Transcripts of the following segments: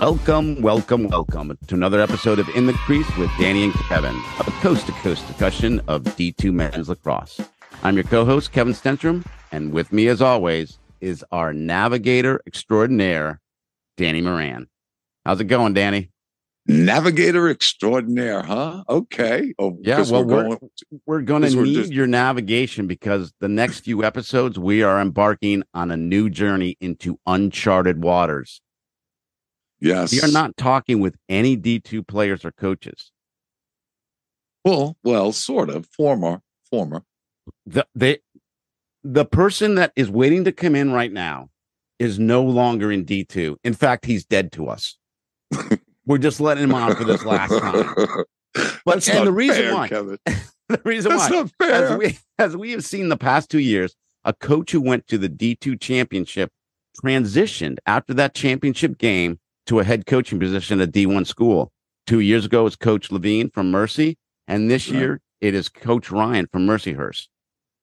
Welcome, welcome, welcome to another episode of In the Crease with Danny and Kevin, a coast to coast discussion of D2 men's lacrosse. I'm your co host, Kevin Stenstrom, and with me, as always, is our navigator extraordinaire, Danny Moran. How's it going, Danny? Navigator extraordinaire, huh? Okay. Oh, yeah. Well, we're going, we're going to need just... your navigation because the next few episodes we are embarking on a new journey into uncharted waters. Yes. We are not talking with any D2 players or coaches. Well, well, sort of. Former, former. The they the person that is waiting to come in right now is no longer in D2. In fact, he's dead to us. We're just letting him on for this last time. But and the reason fair, why the reason That's why. As we as we have seen the past two years, a coach who went to the D2 championship transitioned after that championship game to a head coaching position at D1 school. Two years ago, it was Coach Levine from Mercy, and this right. year it is Coach Ryan from Mercyhurst.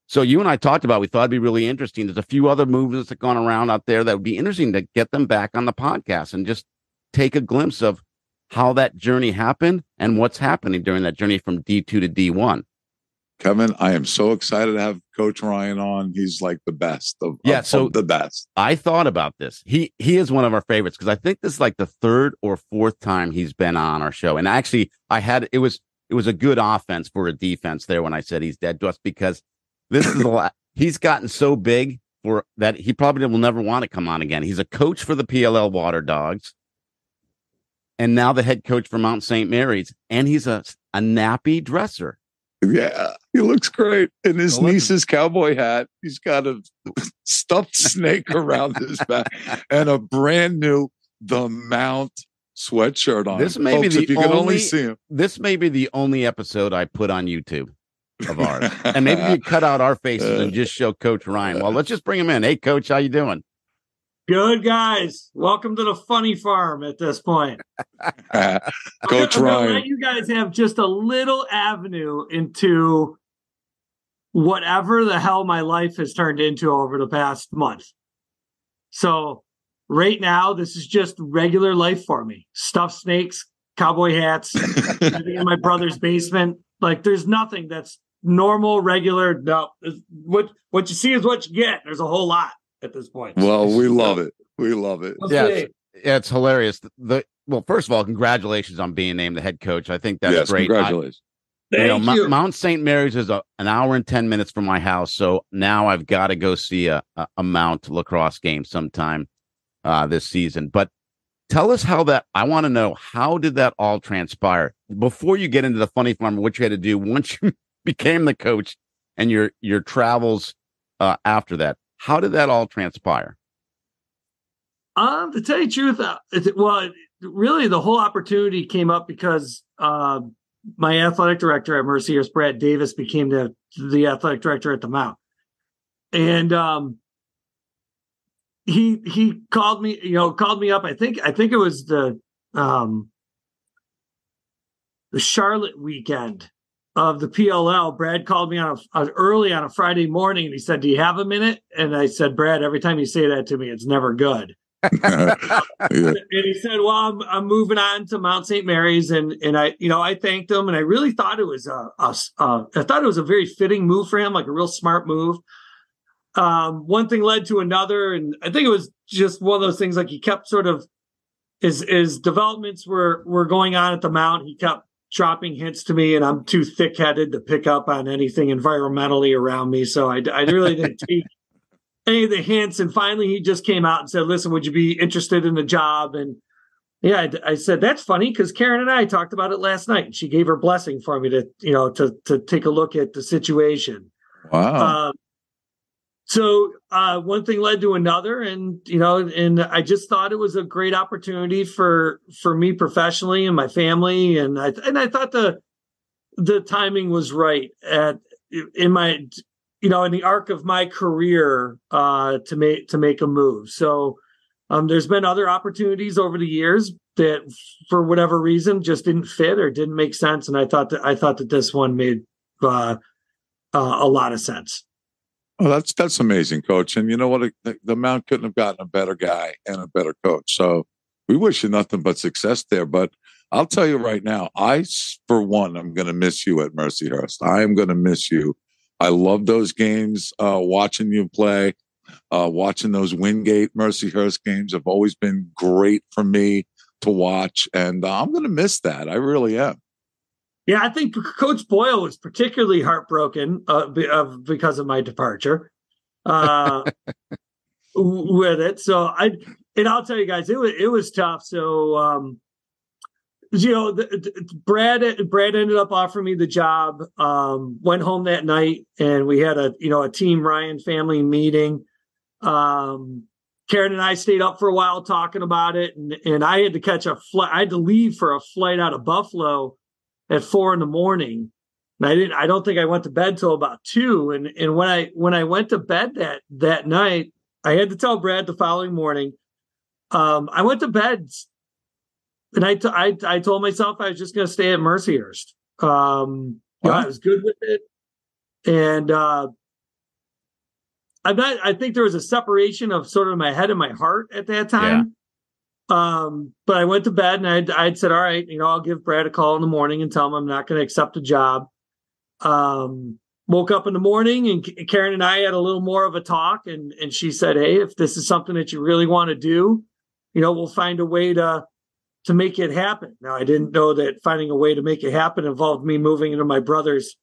So you and I talked about we thought it'd be really interesting. There's a few other movements that gone around out there that would be interesting to get them back on the podcast and just take a glimpse of how that journey happened and what's happening during that journey from D2 to D1. Kevin, I am so excited to have Coach Ryan on. He's like the best of, yeah, of, so of the best. I thought about this. He he is one of our favorites because I think this is like the third or fourth time he's been on our show. And actually, I had it was it was a good offense for a defense there when I said he's dead to us because this is a lot. He's gotten so big for that he probably will never want to come on again. He's a coach for the PLL Water Dogs and now the head coach for Mount St. Mary's, and he's a a nappy dresser. Yeah, he looks great in his well, niece's cowboy hat. He's got a stuffed snake around his back and a brand new The Mount sweatshirt on. This may Folks, be the if you only, can only see him. This may be the only episode I put on YouTube of ours, and maybe you cut out our faces uh, and just show Coach Ryan. Well, let's just bring him in. Hey, Coach, how you doing? Good guys, welcome to the funny farm. At this point, Coach Ryan, you guys have just a little avenue into whatever the hell my life has turned into over the past month. So, right now, this is just regular life for me. Stuffed snakes, cowboy hats, living in my brother's basement. Like, there's nothing that's normal, regular. No, what what you see is what you get. There's a whole lot at this point. Well, we love it. We love it. yeah, it's, yeah, it's hilarious. The, the, well, first of all, congratulations on being named the head coach. I think that's yes, great. Congratulations. I, you know, you. Mount St. Mary's is a, an hour and 10 minutes from my house. So now I've got to go see a, a, a Mount lacrosse game sometime uh, this season. But tell us how that, I want to know, how did that all transpire? Before you get into the funny farm, what you had to do once you became the coach and your, your travels uh, after that, how did that all transpire? Um, to tell you the truth, uh, it, well, really the whole opportunity came up because uh, my athletic director at Mercyhurst, Brad Davis, became the the athletic director at the Mount, and um, he he called me, you know, called me up. I think I think it was the um, the Charlotte weekend of the PLL, Brad called me on a, early on a Friday morning and he said, "Do you have a minute?" And I said, "Brad, every time you say that to me, it's never good." yeah. And he said, "Well, I'm, I'm, moving on to Mount St. Mary's," and and I, you know, I thanked him, and I really thought it was a, a, a I thought it was a very fitting move for him, like a real smart move. Um, one thing led to another, and I think it was just one of those things. Like he kept sort of his his developments were were going on at the Mount. He kept dropping hints to me, and I'm too thick headed to pick up on anything environmentally around me. So I, I really didn't take any of the hints. And finally, he just came out and said, "Listen, would you be interested in the job?" And yeah, I, I said that's funny because Karen and I talked about it last night, and she gave her blessing for me to you know to to take a look at the situation. Wow. Um, so uh, one thing led to another and you know and i just thought it was a great opportunity for for me professionally and my family. And i and i thought the the timing was right at in my you know in the arc of my career uh to make to make a move. So um there's been other opportunities over the years that for whatever reason just didn't fit or didn't make sense. And i thought that i thought that this one made uh, uh a lot of sense well, that's that's amazing, coach. And you know what? The, the Mount couldn't have gotten a better guy and a better coach. So we wish you nothing but success there. But I'll tell you right now, I, for one, I'm going to miss you at Mercyhurst. I am going to miss you. I love those games, uh, watching you play, uh, watching those Wingate Mercyhurst games have always been great for me to watch. And uh, I'm going to miss that. I really am. Yeah, I think Coach Boyle was particularly heartbroken uh, because of my departure uh, with it. So I, and I'll tell you guys, it was it was tough. So um, you know, the, the, Brad Brad ended up offering me the job. Um, went home that night, and we had a you know a team Ryan family meeting. Um, Karen and I stayed up for a while talking about it, and and I had to catch a flight. I had to leave for a flight out of Buffalo at four in the morning. And I didn't. I don't think I went to bed till about two. And and when I when I went to bed that that night, I had to tell Brad the following morning. Um, I went to bed and I, t- I, I told I I told myself I was just going to stay at Mercyhurst. Um, wow. I was good with it, and uh, I'm not. I think there was a separation of sort of my head and my heart at that time. Um, but I went to bed and I'd, I'd said, all right, you know, I'll give Brad a call in the morning and tell him I'm not going to accept a job. Um, woke up in the morning and Karen and I had a little more of a talk and, and she said, Hey, if this is something that you really want to do, you know, we'll find a way to, to make it happen. Now, I didn't know that finding a way to make it happen involved me moving into my brother's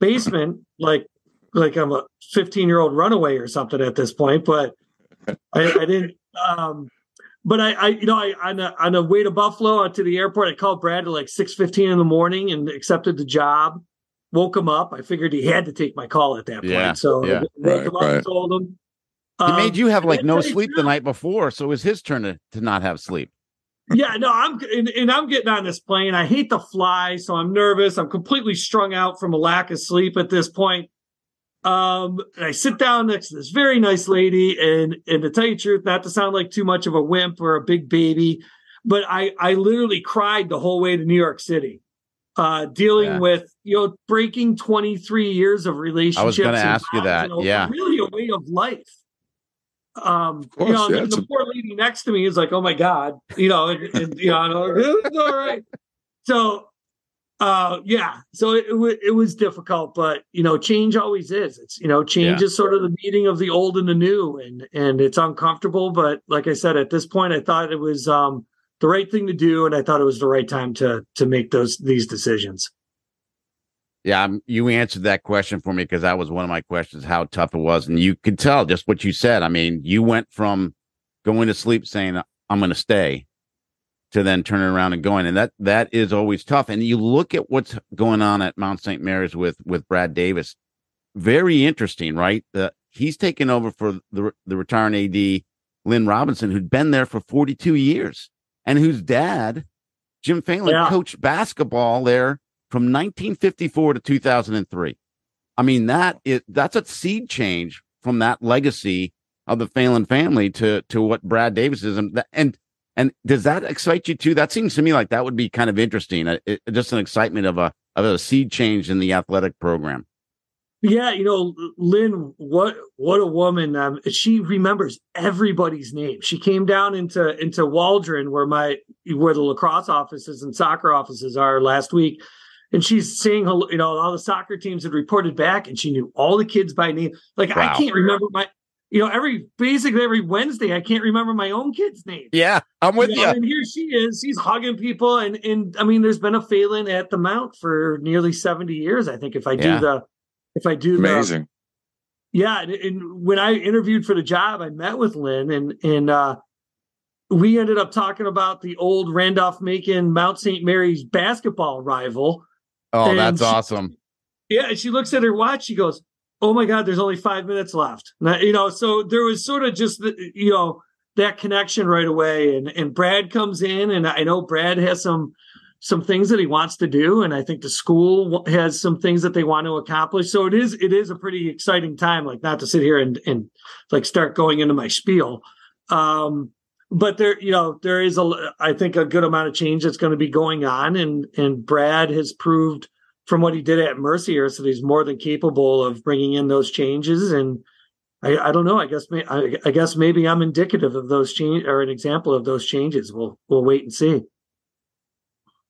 basement, like like I'm a 15 year old runaway or something at this point. But I, I didn't. Um, but I, I, you know, I on a, on a way to Buffalo to the airport, I called Brad at like 6:15 in the morning and accepted the job. Woke him up. I figured he had to take my call at that point. Yeah, so yeah. right, right. told him. He um, made you have like no sleep the night before, so it was his turn to, to not have sleep yeah, no, I'm and, and, I'm getting on this plane. I hate to fly, so I'm nervous. I'm completely strung out from a lack of sleep at this point. Um, I sit down next to this very nice lady, and and to tell you the truth, not to sound like too much of a wimp or a big baby, but I I literally cried the whole way to New York City, uh, dealing yeah. with you know breaking 23 years of relationships. I was going to ask you that. yeah, really a way of life. Um, course, you know, yeah, the, the poor lady next to me is like, "Oh my god," you know, and, and you know, it's all right. So, uh, yeah, so it, it, it was difficult, but you know, change always is. It's you know, change yeah. is sort of the meeting of the old and the new, and and it's uncomfortable. But like I said, at this point, I thought it was um the right thing to do, and I thought it was the right time to to make those these decisions. Yeah, I'm, you answered that question for me because that was one of my questions, how tough it was. And you could tell just what you said. I mean, you went from going to sleep saying, I'm going to stay to then turning around and going. And that, that is always tough. And you look at what's going on at Mount St. Mary's with, with Brad Davis. Very interesting, right? The, he's taken over for the, the retiring AD, Lynne Robinson, who'd been there for 42 years and whose dad, Jim Phelan, yeah. coached basketball there from 1954 to 2003. I mean, that is that's a seed change from that legacy of the Phelan family to to what Brad Davis is, and and does that excite you too? That seems to me like that would be kind of interesting. It, just an excitement of a of a seed change in the athletic program. Yeah, you know, Lynne, what what a woman! Um, she remembers everybody's name. She came down into into Waldron, where my where the lacrosse offices and soccer offices are last week, and she's seeing you know, all the soccer teams had reported back, and she knew all the kids by name. Like wow. I can't remember my, you know, every basically every Wednesday, I can't remember my own kid's name. Yeah, I'm with you. Know, you. And here she is, she's hugging people, and and I mean, there's been a Phelan at the Mount for nearly 70 years. I think if I do yeah. the, if I do amazing. The, yeah, and, and when I interviewed for the job, I met with Lynne, and and uh, we ended up talking about the old Randolph Macon Mount St. Mary's basketball rival Oh, and that's she, awesome. Yeah, she looks at her watch. She goes, "Oh my God, there's only five minutes left." You know, so there was sort of just the, you know that connection right away. And and Brad comes in, and I know Brad has some some things that he wants to do, and I think the school has some things that they want to accomplish. So it is it is a pretty exciting time. Like not to sit here and and like start going into my spiel. Um, but there, you know, there is a, I think, a good amount of change that's going to be going on, and and Brad has proved from what he did at Mercyhurst that he's more than capable of bringing in those changes, and I, I don't know. I guess may, I, I guess maybe I'm indicative of those change or an example of those changes. We'll we'll wait and see.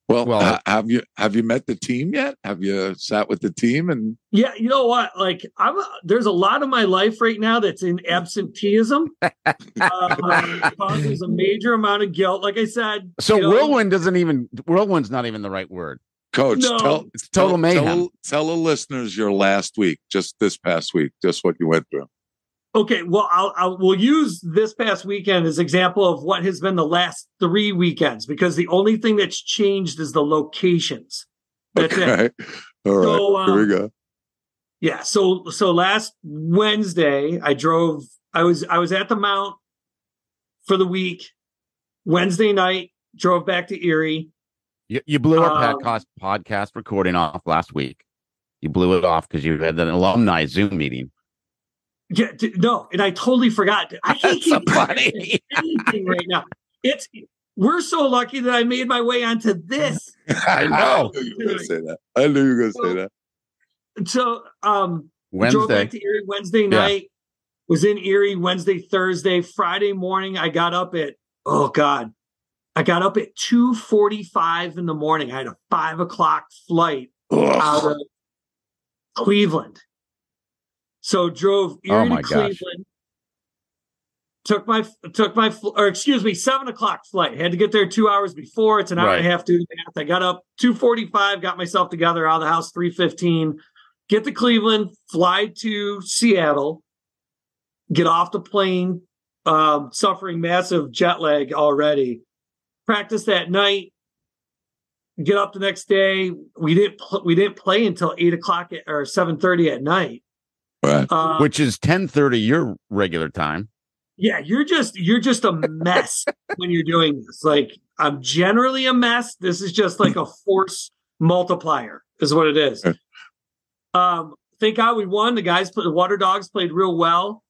Well, well ha- have you have you met the team yet? Have you sat with the team and? Yeah, you know what? Like, I'm there's a lot of my life right now that's in absenteeism. uh, causes a major amount of guilt. Like I said, so you know, whirlwind doesn't even whirlwind's not even the right word. Coach, no. tell, it's total tell, mayhem. Tell, tell the listeners your last week, just this past week, just what you went through. Okay, well, I'll, I'll we'll use this past weekend as example of what has been the last three weekends because the only thing that's changed is the locations. That's okay. it. All right, so, um, here we go. Yeah, so so last Wednesday I drove. I was I was at the Mount for the week. Wednesday night drove back to Erie. You, you blew our um, podcast podcast recording off last week. You blew it off because you had an alumni Zoom meeting. Yeah, no, and I totally forgot. I can't keep funny. anything right now. It's we're so lucky that I made my way onto this. I know. I knew you were going to say that. I knew you were going to so, say that. So, um, Wednesday. drove back to Erie Wednesday night. Yeah. Was in Erie Wednesday, Thursday, Friday morning. I got up at oh god, I got up at two forty five in the morning. I had a five o'clock flight Ugh. out of Cleveland. So drove Erie oh to Cleveland. Gosh. Took my took my or excuse me seven o'clock flight. Had to get there two hours before. It's an hour right. and a half to I got up two forty five. Got myself together out of the house three fifteen. Get to Cleveland. Fly to Seattle. Get off the plane. Um, suffering massive jet lag already. Practice that night. Get up the next day. We didn't pl- we didn't play until eight o'clock at, or seven thirty at night right. uh, which is ten thirty your regular time. Yeah, you're just you're just a mess when you're doing this. Like I'm generally a mess. This is just like a force multiplier, is what it is. Um, thank God we won. The guys, the Water Dogs, played real well.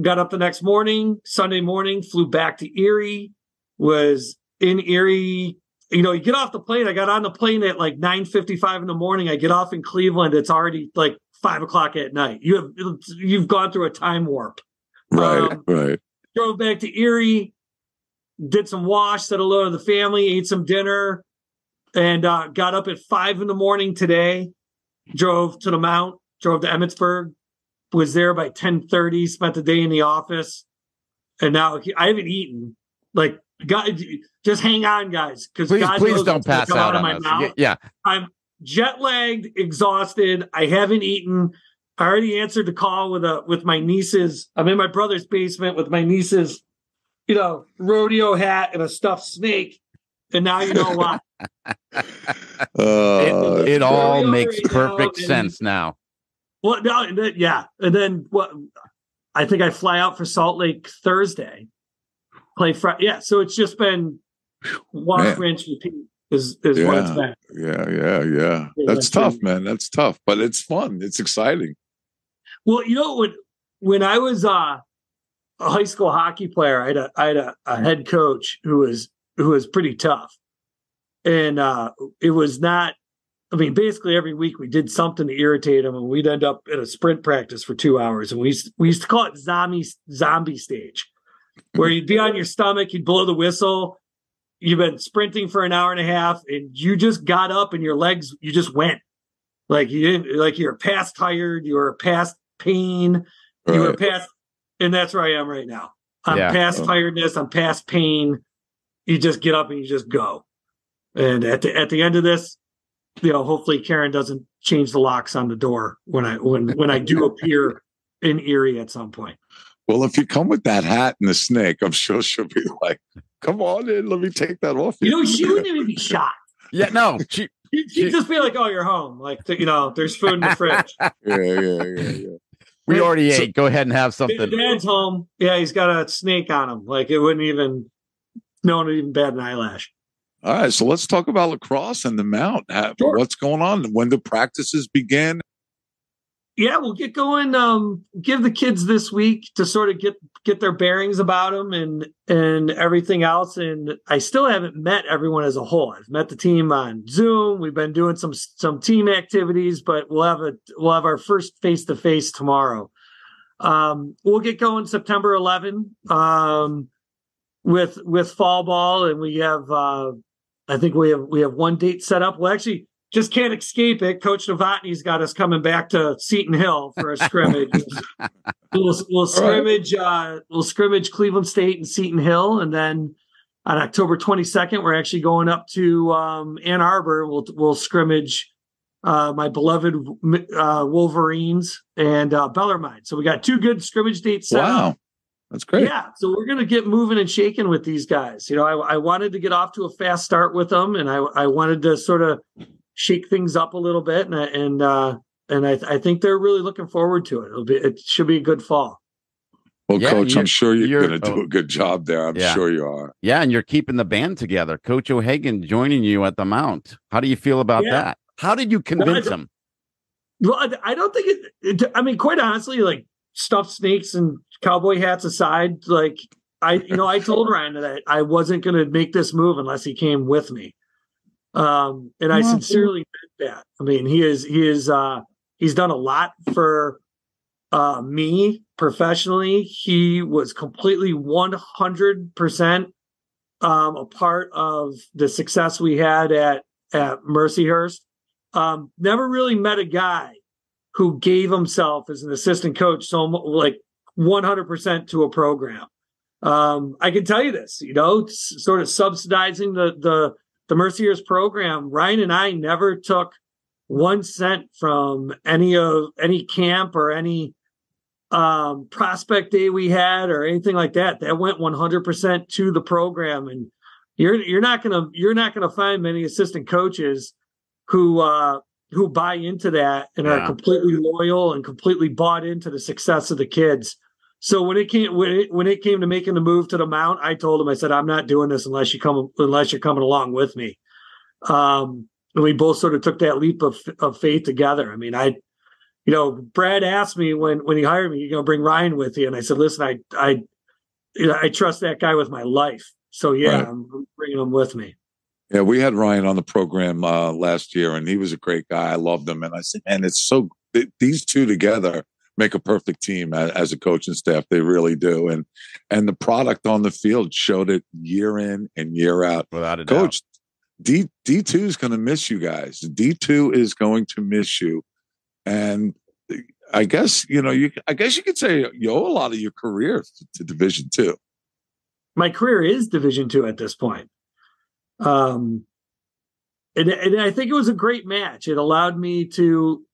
Got up the next morning, Sunday morning, flew back to Erie. Was in Erie you know, you get off the plane. I got on the plane at like nine fifty five in the morning. I get off in Cleveland. It's already like five o'clock at night. You have you've gone through a time warp. Right, um, right. Drove back to Erie, did some wash, said hello to the family, ate some dinner, and uh, got up at five in the morning today. Drove to the Mount, drove to Emmitsburg, was there by ten thirty. Spent the day in the office, and now I haven't eaten. Like, God, just hang on, guys, because please, please don't pass out, out on my us. Mouth. Yeah, I'm jet lagged, exhausted. I haven't eaten. I already answered the call with a with my nieces. I'm in my brother's basement with my nieces, you know, rodeo hat and a stuffed snake. And now you know why. uh, it, it all makes perfect sense now. Well, no, yeah, and then what? I think I fly out for Salt Lake Thursday. Play Friday. Yeah, so it's just been wash, rinse, repeat is is yeah, what it's been. Yeah, yeah, yeah. That's tough, man. That's tough, but it's fun. It's exciting. Well, you know when when I was uh, a high school hockey player, I had a I had a, a head coach who was who was pretty tough, and uh, it was not. I mean, basically every week we did something to irritate him, and we'd end up at a sprint practice for two hours, and we used, we used to call it zombie zombie stage, where you'd be on your stomach, you'd blow the whistle, you've been sprinting for an hour and a half and you just got up and your legs you just went. Like you didn't like you're past tired you were past pain you were past and that's where i am right now. I'm yeah. past oh. tiredness i'm past pain. You just get up and you just go. And at the at the end of this you know hopefully karen doesn't change the locks on the door when i when when i do appear in erie at some point well, if you come with that hat and the snake, I'm sure she'll be like, come on in, let me take that off. You know, she wouldn't even be shocked. Yeah, no, she, she'd, she'd just be like, "Oh, you're home." Like, you know, there's food in the fridge. yeah, yeah, yeah, yeah. We already so, ate. Go ahead and have something. Dad's home. Yeah, he's got a snake on him. Like it wouldn't even, no one would even bat an eyelash. All right, so let's talk about lacrosse and the mount. Sure. What's going on? When the practices begin? Yeah, we'll get going. Um, give the kids this week to sort of get get their bearings about them and and everything else. And I still haven't met everyone as a whole. I've met the team on Zoom. We've been doing some some team activities, but we'll have a we'll have our first face to face tomorrow. um, we'll get going September 11 um, with with fall ball, and we have uh, I think we have we have one date set up. Well, actually, just can't escape it. Coach Novotny's got us coming back to Seton Hill for a scrimmage. we'll, we'll scrimmage uh, we'll scrimmage Cleveland State and Seton Hill, and then on October 22nd, we're actually going up to um, Ann Arbor. We'll we'll scrimmage uh, my beloved uh, Wolverines and uh, Bellarmine. So we got two good scrimmage dates set wow. Up. That's great. Yeah, so we're gonna get moving and shaking with these guys. You know, I, I wanted to get off to a fast start with them, and I, I wanted to sort of shake things up a little bit, and and uh, and I, I think they're really looking forward to it. It'll be it should be a good fall. Well, yeah, coach, I'm sure you're, you're going to do oh, a good job there. I'm yeah. sure you are. Yeah, and you're keeping the band together. Coach O'Hagan joining you at the Mount. How do you feel about yeah. that? How did you convince well, him? Well, I don't think it, it, I mean, quite honestly, like stuffed snakes and cowboy hats aside, like I, you know, I told Ryan that I wasn't going to make this move unless he came with me. Um, and I sincerely meant that. I mean, he is, he is, uh, he's done a lot for uh, me professionally. He was completely 100% um, a part of the success we had at, at Mercyhurst. Um, never really met a guy who gave himself as an assistant coach so like 100% to a program. Um, I can tell you this, you know, sort of subsidizing the the the Mercyhurst program. Ryan and I never took one cent from any of any camp or any um, prospect day we had or anything like that. That went 100% to the program, and you're you're not gonna you're not gonna find many assistant coaches who uh, who buy into that and yeah. are completely loyal and completely bought into the success of the kids. So when it came when it, when it came to making the move to the mount, I told him I said I'm not doing this unless you come unless you're coming along with me. Um, and we both sort of took that leap of of faith together. I mean, I, you know, Brad asked me when when he hired me, you know, bring Ryan with you, and I said, listen, I I, you know, I trust that guy with my life. So yeah, right. I'm bringing him with me. Yeah, we had Ryan on the program uh, last year, and he was a great guy. I loved him, and I said, and it's so these two together make a perfect team as, as, a coaching staff. They really do, and and the product on the field showed it year in and year out. Without a Coach, D D two is going to miss you guys. D two is going to miss you, and I guess you know you. I guess you could say you owe a lot of your career to, to Division two. My career is Division two at this point. Um, and, and I think it was a great match. It allowed me to,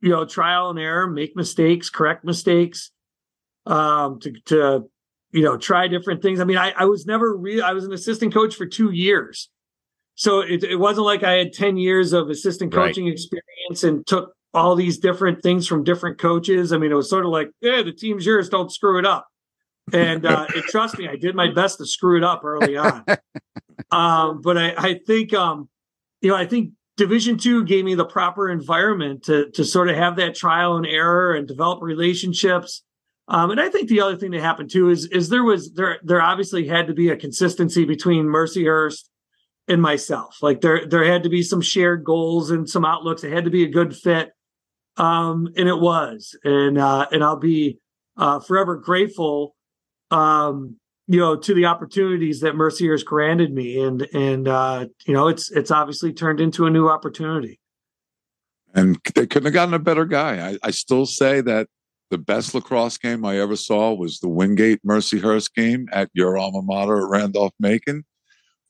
you know, trial and error, make mistakes, correct mistakes, um, to, to, you know, try different things. I mean, I, I was never real. I was an assistant coach for two years. So it, it wasn't like I had 10 years of assistant coaching right. experience and took all these different things from different coaches. I mean, it was sort of like, yeah, the team's yours. Don't screw it up. And uh, it, trust me, I did my best to screw it up early on. Um, but I, I think, um, you know, I think Division Two gave me the proper environment to to sort of have that trial and error and develop relationships. Um, and I think the other thing that happened too is is there was there there obviously had to be a consistency between Mercyhurst and myself. Like there there had to be some shared goals and some outlooks. It had to be a good fit, um, and it was. And uh, and I'll be uh, forever grateful um, you know to the opportunities that Mercyhurst granted me, and and uh, you know it's it's obviously turned into a new opportunity. And they couldn't have gotten a better guy. I, I still say that the best lacrosse game I ever saw was the Wingate Mercyhurst game at your alma mater at Randolph Macon.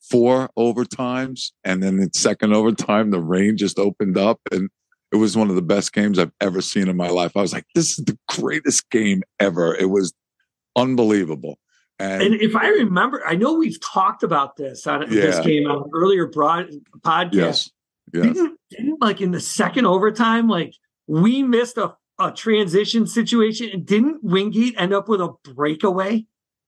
Four overtimes, and then in second overtime, the rain just opened up, and it was one of the best games I've ever seen in my life. I was like, "This is the greatest game ever!" It was unbelievable. And, and, if I remember, I know we've talked about this on yeah. this game on earlier broad podcast. Yes. yes. Didn't, didn't, like in the second overtime, like we missed a, a transition situation and didn't Wingate end up with a breakaway?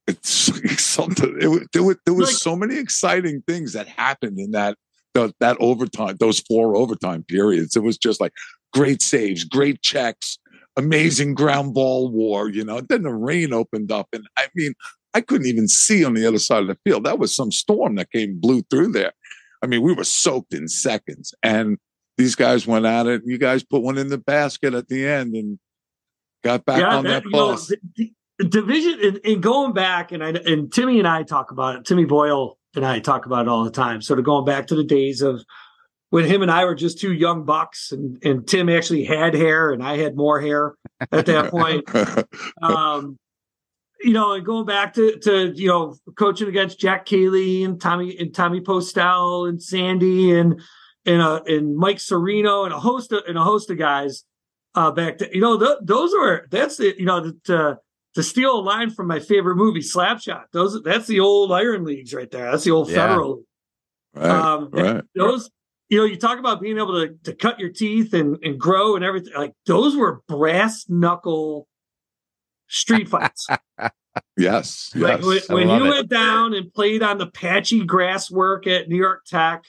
It's, something. It, there, were, there was like, so many exciting things that happened in that the, that overtime, those four overtime periods. It was just like great saves, great checks, amazing ground ball war. You know, then the rain opened up, and I mean, I couldn't even see on the other side of the field. That was some storm that came blew through there. I mean, we were soaked in seconds, and these guys went at it. You guys put one in the basket at the end, and got back yeah, on that, that bus. Know, division and, and, going back, and I and Timmy and I talk about it. Timmy Boyle and I talk about it all the time. Sort of going back to the days of when him and I were just two young bucks, and, and Tim actually had hair and I had more hair at that point. um, you know, and going back to to you know coaching against Jack Kaley and Tommy and Tommy Postel and Sandy and and uh, and Mike Serino and a host of and a host of guys uh, back to you know th- those are that's the you know to to steal a line from my favorite movie Slapshot. Those that's the old Iron Leagues right there. That's the old yeah. Federal. Right, um, right. Those you know, you talk about being able to, to cut your teeth and, and grow and everything. Like those were brass knuckle street fights. yes. Like yes, when, when you it. went down and played on the patchy grass work at New York Tech,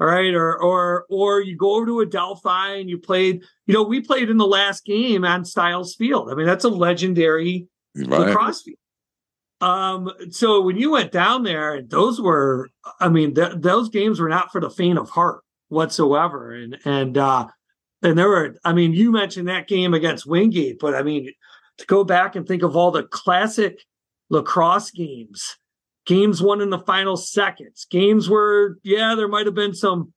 all right, or or or you go over to Adelphi and you played, you know, we played in the last game on Styles Field. I mean, that's a legendary right. lacrosse field. Um, so when you went down there, those were, I mean, th- those games were not for the faint of heart whatsoever. And and uh and there were, I mean, you mentioned that game against Wingate, but I mean, to go back and think of all the classic lacrosse games, games won in the final seconds, games where, yeah, there might have been some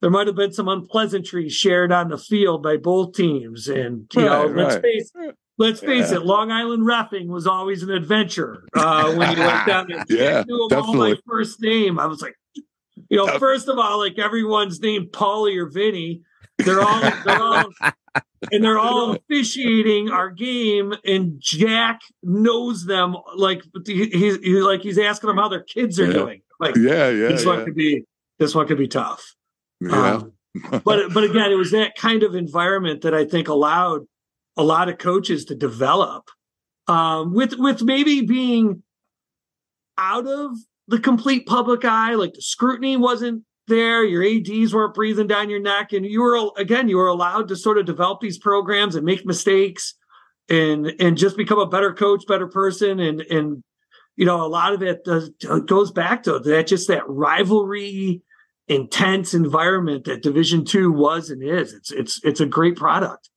there might have been some unpleasantries shared on the field by both teams. And you right, know, right. let's face let's face yeah. it, Long Island refing was always an adventure. Uh, when you went down there, yeah, knew all my first name. I was like, you know, first of all, like everyone's named Paulie or Vinny. They're all, they're all and they're all officiating our game, and Jack knows them like he's he, like he's asking them how their kids are yeah. doing. Like, yeah, yeah, this yeah. one could be this one could be tough. Yeah. Um, but but again, it was that kind of environment that I think allowed a lot of coaches to develop um, with with maybe being out of the complete public eye. Like the scrutiny wasn't there, your ads weren't breathing down your neck, and you were again you were allowed to sort of develop these programs and make mistakes and and just become a better coach, better person, and and you know a lot of it does, goes back to that just that rivalry intense environment that division two was and is it's it's it's a great product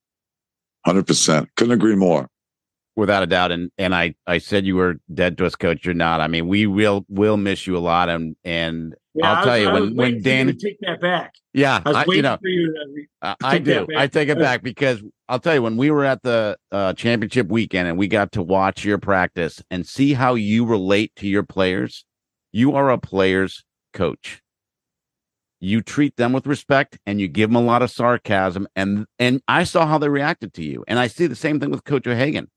100% couldn't agree more without a doubt. And and I I said you were dead to us, coach. You're not. I mean, we will will miss you a lot. And and yeah, I'll tell was, you when when Dan take that back. Yeah, I, I you know, you to, I do. I take it back because I'll tell you when we were at the uh, championship weekend and we got to watch your practice and see how you relate to your players. You are a player's coach. You treat them with respect and you give them a lot of sarcasm and and I saw how they reacted to you and I see the same thing with Coach O'Hagan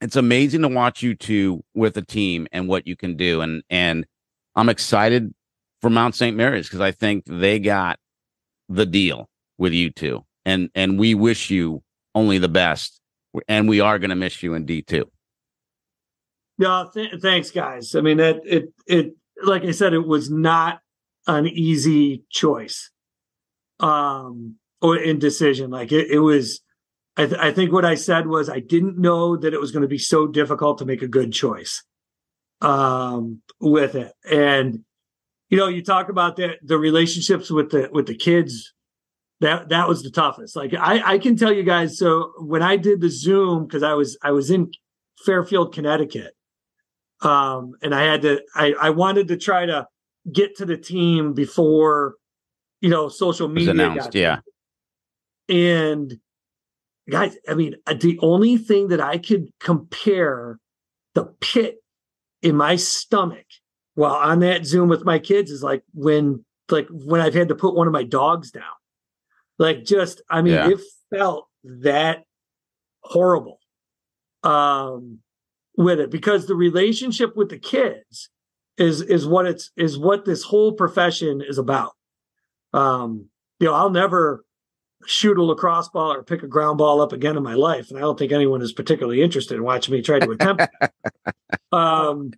it's amazing to watch you two with a team and what you can do. And and I'm excited for Mount St. Mary's because I think they got the deal with you two. And and we wish you only the best. And we are going to miss you in D two. Yeah, th- thanks, guys. I mean, it it it like I said, it was not an easy choice, um, or in decision. Like it, it was I, th- I think what I said was I didn't know that it was going to be so difficult to make a good choice um, with it. And you know, you talk about the the relationships with the with the kids. That that was the toughest. Like I I can tell you guys. So when I did the Zoom because I was I was in Fairfield, Connecticut, um, and I had to I I wanted to try to get to the team before you know social media announced. yeah. And guys, I mean, the only thing that I could compare the pit in my stomach while on that Zoom with my kids is like when, like when I've had to put one of my dogs down. Like, just, I mean, yeah. it felt that horrible um, with it because the relationship with the kids is is what it's is what this whole profession is about. Um, you know, I'll never shoot a lacrosse ball or pick a ground ball up again in my life. And I don't think anyone is particularly interested in watching me try to attempt um,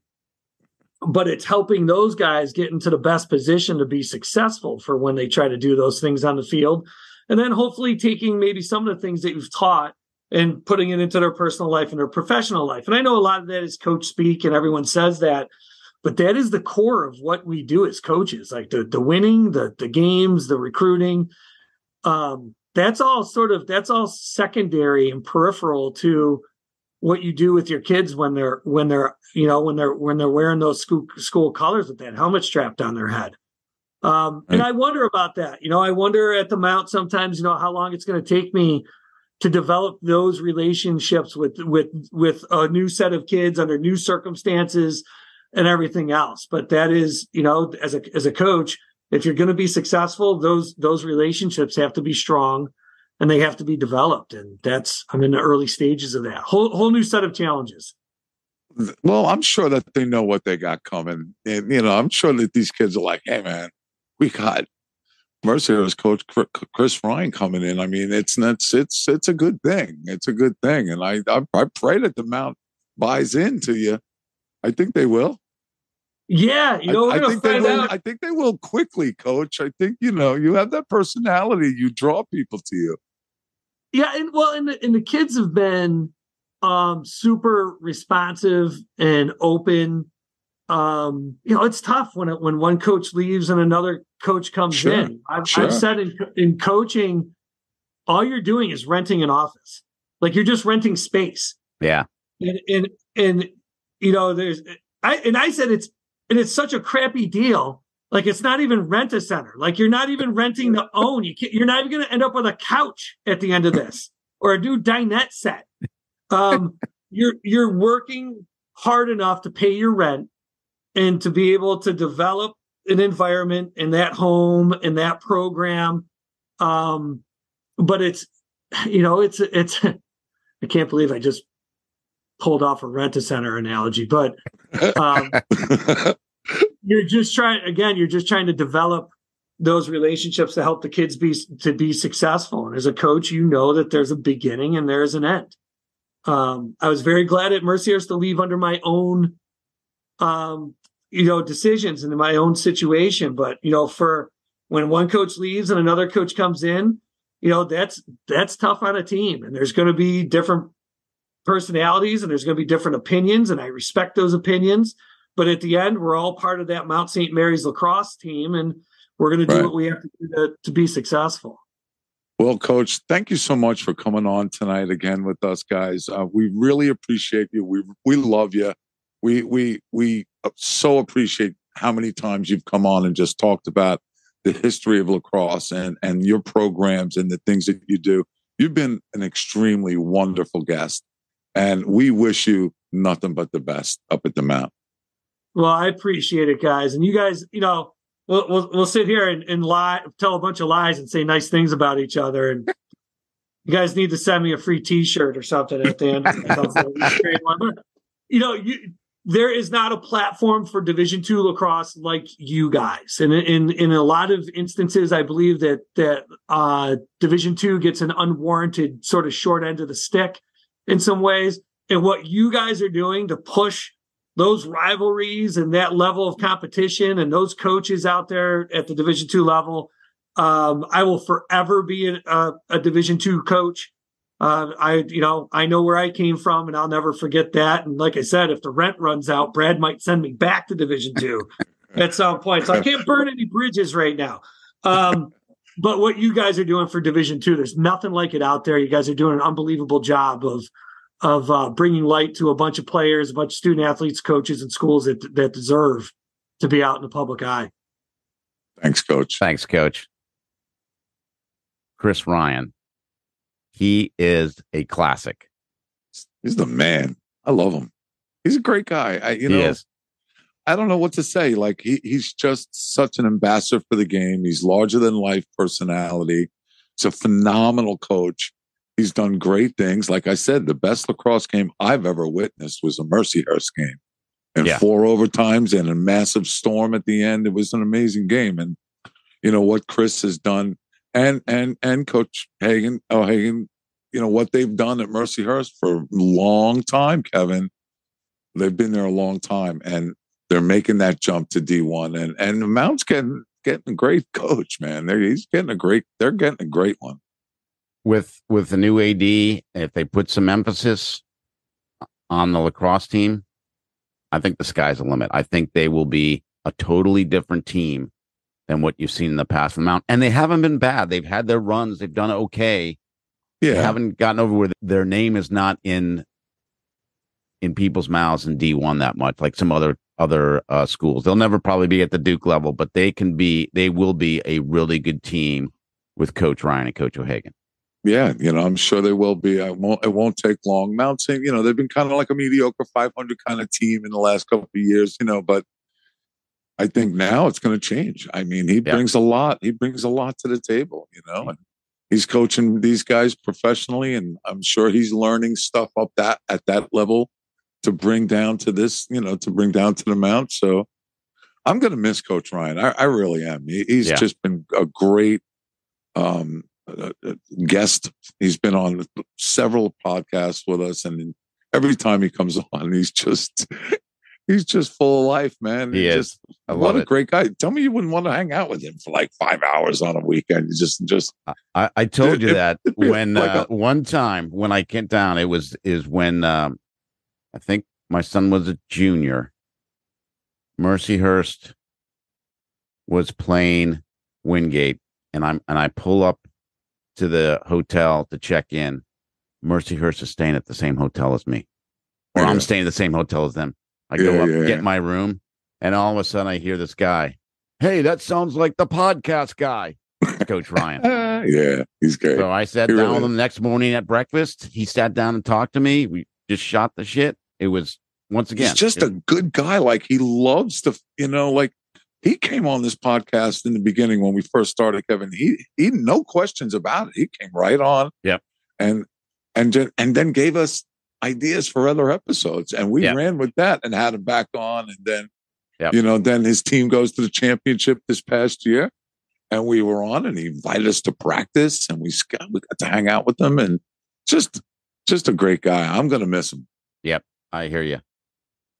but it's helping those guys get into the best position to be successful for when they try to do those things on the field. And then hopefully taking maybe some of the things that you've taught and putting it into their personal life and their professional life. And I know a lot of that is coach speak and everyone says that, but that is the core of what we do as coaches, like the the winning, the the games, the recruiting, um, that's all sort of that's all secondary and peripheral to what you do with your kids when they're when they're you know when they're when they're wearing those school school colors with that helmet strapped on their head um, and I wonder about that. You know, I wonder at the mount sometimes, you know, how long it's going to take me to develop those relationships with with with a new set of kids under new circumstances and everything else. But that is, you know, as a as a coach, if you're going to be successful, those those relationships have to be strong and they have to be developed. And that's I'm in the early stages of that. Whole whole new set of challenges. Well, I'm sure that they know what they got coming. And you know, I'm sure that these kids are like, hey man, we got Mercyhurst coach Chris Ryan coming in. I mean, it's it's it's it's a good thing. It's a good thing, and I I, I pray that the Mount buys into you. I think they will. Yeah, you know, I, I think they will. Out. I think they will quickly, Coach. I think you know you have that personality. You draw people to you. Yeah, and well, and the, and the kids have been um super responsive and open um, you know, it's tough when it, when one coach leaves and another coach comes sure. in. I've, sure. I've said in, in coaching, all you're doing is renting an office. Like you're just renting space. Yeah. And, and, and, you know, there's, I, and I said it's, and it's such a crappy deal. Like it's not even rent a center. Like you're not even renting to own. You you're not even going to end up with a couch at the end of this or a new dinette set. Um, you're, you're working hard enough to pay your rent and to be able to develop an environment in that home in that program um but it's you know it's it's i can't believe i just pulled off a rent a center analogy but um you're just trying again you're just trying to develop those relationships to help the kids be to be successful and as a coach you know that there's a beginning and there's an end um i was very glad at Mercyhurst to leave under my own um you know, decisions and in my own situation. But, you know, for when one coach leaves and another coach comes in, you know, that's that's tough on a team. And there's going to be different personalities and there's going to be different opinions. And I respect those opinions. But at the end, we're all part of that Mount St. Mary's lacrosse team. And we're going to do right. what we have to do to, to be successful. Well, Coach, thank you so much for coming on tonight again with us, guys. Uh, we really appreciate you. We we love you. We we we so appreciate how many times you've come on and just talked about the history of lacrosse and and your programs and the things that you do. You've been an extremely wonderful guest, and we wish you nothing but the best up at the Mount. Well, I appreciate it, guys, and you guys, you know, we'll we'll, we'll sit here and, and lie, tell a bunch of lies, and say nice things about each other, and you guys need to send me a free T-shirt or something at the end. you know, you there is not a platform for division two lacrosse like you guys. And in in a lot of instances i believe that that uh division two gets an unwarranted sort of short end of the stick in some ways. And what you guys are doing to push those rivalries and that level of competition and those coaches out there at the division two level um, i will forever be a, a division two coach uh, I, you know, I know where I came from, and I'll never forget that. And like I said, if the rent runs out, Brad might send me back to Division Two at some point. So I can't burn any bridges right now. Um, but what you guys are doing for Division Two, there's nothing like it out there. You guys are doing an unbelievable job of of uh, bringing light to a bunch of players, a bunch of student athletes, coaches, and schools that that deserve to be out in the public eye. Thanks, Coach. Thanks, Coach. Chris Ryan he is a classic. He's the man. I love him. He's a great guy. I, you know, I don't know what to say. Like he, he's just such an ambassador for the game. He's larger than life personality. He's a phenomenal coach. He's done great things. Like I said, the best lacrosse game I've ever witnessed was a Mercyhurst game. And yeah. four overtimes and a massive storm at the end. It was an amazing game. And you know what Chris has done and and and Coach Hagan, oh Hagan, you know what they've done at Mercyhurst for a long time, Kevin. They've been there a long time, and they're making that jump to D one, and and the Mount's getting getting a great coach, man. They're, he's getting a great. They're getting a great one. With with the new AD, if they put some emphasis on the lacrosse team, I think the sky's the limit. I think they will be a totally different team than what you've seen in the past from Mount. And they haven't been bad. They've had their runs. They've done okay. Yeah. They haven't gotten over where their name is not in in people's mouths in D1 that much, like some other other uh, schools. They'll never probably be at the Duke level, but they can be. They will be a really good team with Coach Ryan and Coach O'Hagan. Yeah, you know, I'm sure they will be. I won't. It won't take long. Mount St. You know, they've been kind of like a mediocre 500 kind of team in the last couple of years. You know, but I think now it's going to change. I mean, he Yeah. brings a lot. He brings a lot to the table. You know, and he's coaching these guys professionally, and I'm sure he's learning stuff up that at that level to bring down to this. You know, to bring down to the Mount. So I'm going to miss Coach Ryan. I, I really am. He, he's Yeah. just been a great um, guest. He's been on several podcasts with us, and every time he comes on, he's just he's just full of life, man. He He's is. Just, I what a it. great guy! Tell me you wouldn't want to hang out with him for like five hours on a weekend. You just just I, I told you It- that when like uh, a- one time when I came down, it was is when um, I think my son was a junior. Mercyhurst was playing Wingate, and I'm and I pull up to the hotel to check in. Mercyhurst is staying at the same hotel as me, or Yeah. I'm staying at the same hotel as them. I go Yeah, up, yeah, get my room, and all of a sudden I hear this guy. Hey, that sounds like the podcast guy, Coach Ryan. ah, yeah, he's great. So I sat He down really with him the next morning at breakfast. He sat down and talked to me. We just shot the shit. It was once again. he's just it- a good guy. Like he loves to, you know, like he came on this podcast in the beginning when we first started, Kevin. He he no questions about it. He came right on. Yep. And and and then gave us ideas for other episodes. And we Yeah. ran with that and had him back on. And then Yep. you know, then his team goes to the championship this past year. And we were on and he invited us to practice and we got, we got to hang out with him and just just a great guy. I'm gonna miss him. Yep, I hear you.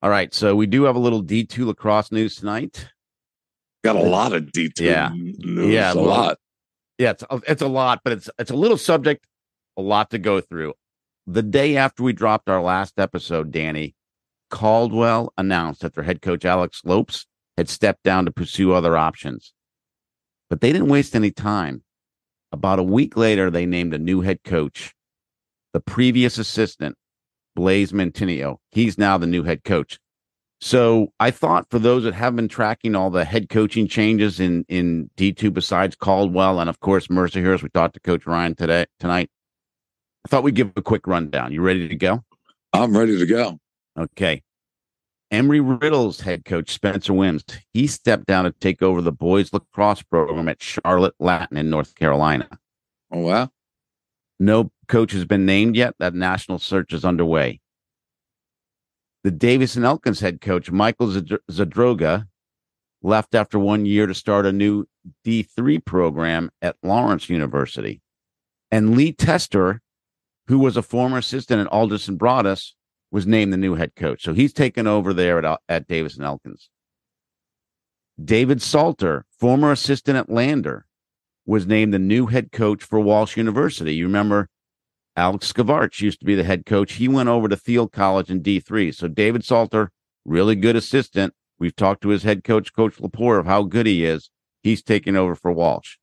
All right. So we do have a little D2 lacrosse news tonight. Got a lot of detail. Yeah. news, Yeah, a well, lot. Yeah, it's a, it's a lot, but it's it's a little subject, a lot to go through. The day after we dropped our last episode, Danny Caldwell announced that their head coach Alex Lopes had stepped down to pursue other options. But they didn't waste any time. About a week later, they named a new head coach. The previous assistant, Blaze Mantinio, he's now the new head coach. So I thought for those that have been tracking all the head coaching changes in in D two besides Caldwell and of course Mercyhurst, we talked to Coach Ryan today tonight. I thought we'd give a quick rundown. You ready to go? I'm ready to go. Okay. Embry-Riddle's head coach Spencer Wims, he stepped down to take over the boys lacrosse program at Charlotte Latin in North Carolina. Oh wow. No coach has been named yet. That national search is underway. The Davis and Elkins head coach, Michael Zadroga, left after one year to start a new D3 program at Lawrence University. And Lee Tester, who was a former assistant at Alderson Broadus, was named the new head coach. So he's taken over there at, at Davis and Elkins. David Salter, former assistant at Lander, was named the new head coach for Walsh University. You remember Alex Skavarch used to be the head coach. He went over to Thiel College in D3. So David Salter, really good assistant. We've talked to his head coach, Coach Lepore, of how good he is. He's taking over for Walsh.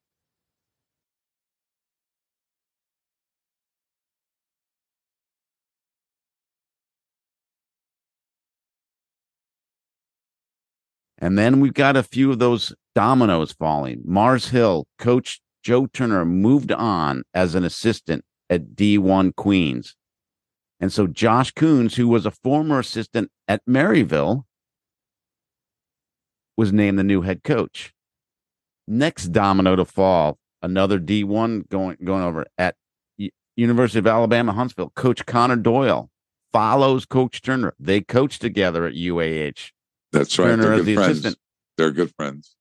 And then we've got a few of those dominoes falling. Mars Hill, coach Joe Turner moved on as an assistant at D1 Queens. And so Josh Coons, who was a former assistant at Maryville, was named the new head coach. Next domino to fall, another D1 going going over at U- University of Alabama Huntsville. Coach Connor Doyle follows Coach Turner. They coach together at UAH. That's right. Turner They're as good the friends. assistant. They're good friends.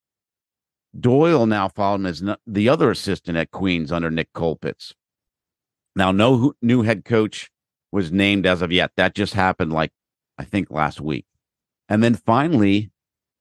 Doyle now followed him as the other assistant at Queens under Nick Colpitz. Now, no new head coach was named as of yet. That just happened, like I think last week. And then finally,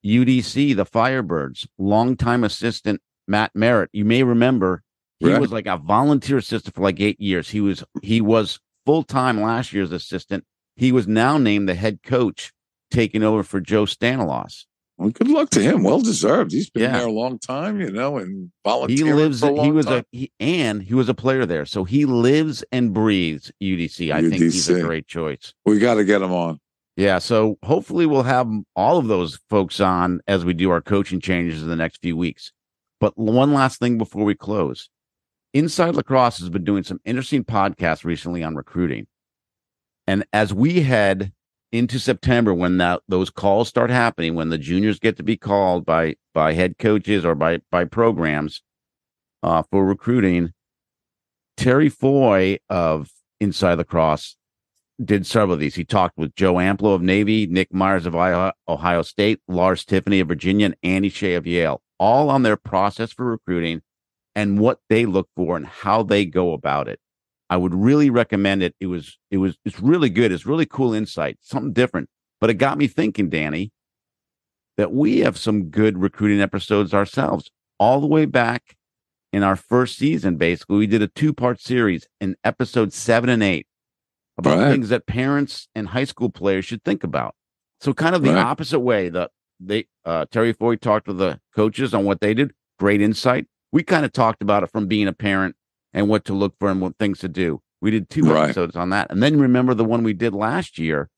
UDC, the Firebirds, longtime assistant Matt Merritt. You may remember he Right. was like a volunteer assistant for like eight years. He was he was full time last year's assistant. He was now named the head coach, taking over for Joe Stanilos. Well, good luck to him. Well deserved. He's been Yeah. there a long time, you know, and He lives. He was time. a he, and he was a player there, so he lives and breathes UDC. I think he's a great choice. we got to get him on. Yeah, so hopefully we'll have all of those folks on as we do our coaching changes in the next few weeks. But one last thing before we close. Inside Lacrosse has been doing some interesting podcasts recently on recruiting. And as we head into September when that those calls start happening, when the juniors get to be called by by head coaches or by by programs uh, for recruiting, Terry Foy of Inside Lacrosse did several of these. He talked with Joe Amplo of Navy, Nick Myers of Ohio State, Lars Tiffany of Virginia, and Andy Shay of Yale, all on their process for recruiting and what they look for and how they go about it. I would really recommend it. It was it was it's really good. It's really cool insight, something different. But it got me thinking, Danny, that we have some good recruiting episodes ourselves. All the way back in our first season, basically, we did a two-part series in episode seven and eight about Right. things that parents and high school players should think about. So kind of the Right. opposite way. that they uh Terry Foy talked to the coaches on what they did. Great insight. We kind of talked about it from being a parent and what to look for and what things to do. We did two Right. episodes on that. And then remember the one we did last year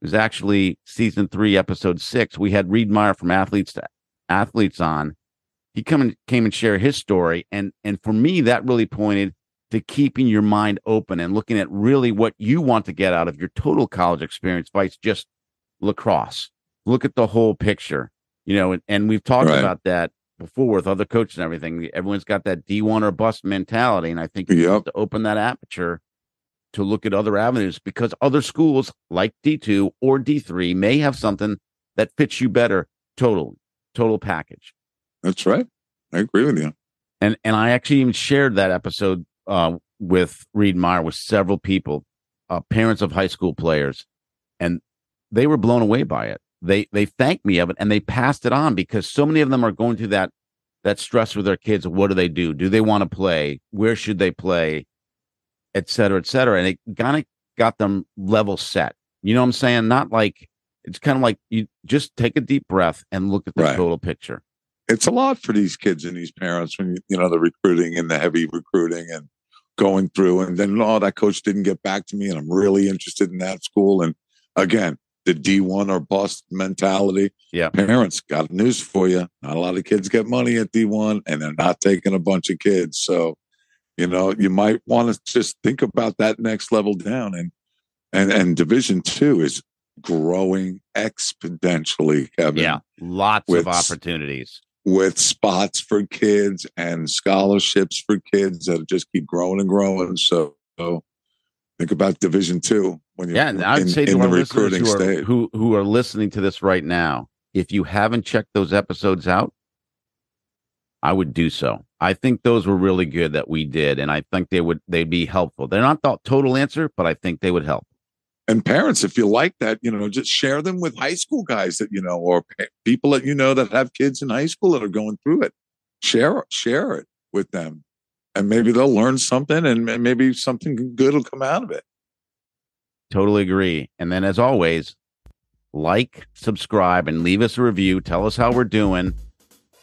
it was actually season three, episode six. We had Reed Meyer from Athletes to Athletes on. He come and came and shared his story. And and for me, that really pointed to keeping your mind open and looking at really what you want to get out of your total college experience vice just lacrosse. Look at the whole picture, you know, and, and we've talked Right. about that before with other coaches and everything. Everyone's got that D1 or bust mentality. And I think you Yep. have to open that aperture to look at other avenues because other schools like D2 or D3 may have something that fits you better total, total package. That's right. I agree with you. and and I actually even shared that episode uh, with Reed Meyer with several people, uh, parents of high school players, and they were blown away by it. They they thanked me of it, and they passed it on because so many of them are going through that that stress with their kids. What do they do? Do they want to play? Where should they play? Et cetera, et cetera. And it kind of got them level set. You know what I'm saying? Not like it's kind of like you just take a deep breath and look at the Right. total picture. It's a lot for these kids and these parents when you, you know the recruiting and the heavy recruiting and going through and then oh that coach didn't get back to me and I'm really interested in that school and again the D1 or bust mentality. Yeah. Parents got news for you. Not a lot of kids get money at D1 and they're not taking a bunch of kids. So, you know, you might want to just think about that next level down and and and division 2 is growing exponentially, Kevin Yeah, lots With- of opportunities. with spots for kids and scholarships for kids that just keep growing and growing. So, so think about Division Two when you're Yeah, and I'd in, say to our the listeners who are, who who are listening to this right now, if you haven't checked those episodes out, I would do so. I think those were really good that we did, and I think they would they'd be helpful. They're not the total answer, but I think they would help. And parents, if you like that, you know, just share them with high school guys that you know, or people that you know that have kids in high school that are going through it. Share share it with them, and maybe they'll learn something, and maybe something good will come out of it. Totally agree. And then, as always, like, subscribe, and leave us a review. Tell us how we're doing,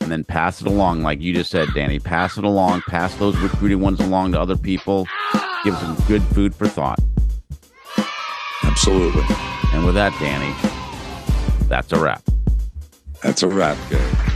and then pass it along, like you just said, Danny. Pass it along. Pass those recruiting ones along to other people. Give them good food for thought. Absolutely, And with that, Danny, that's a wrap. that's a wrap, Gary.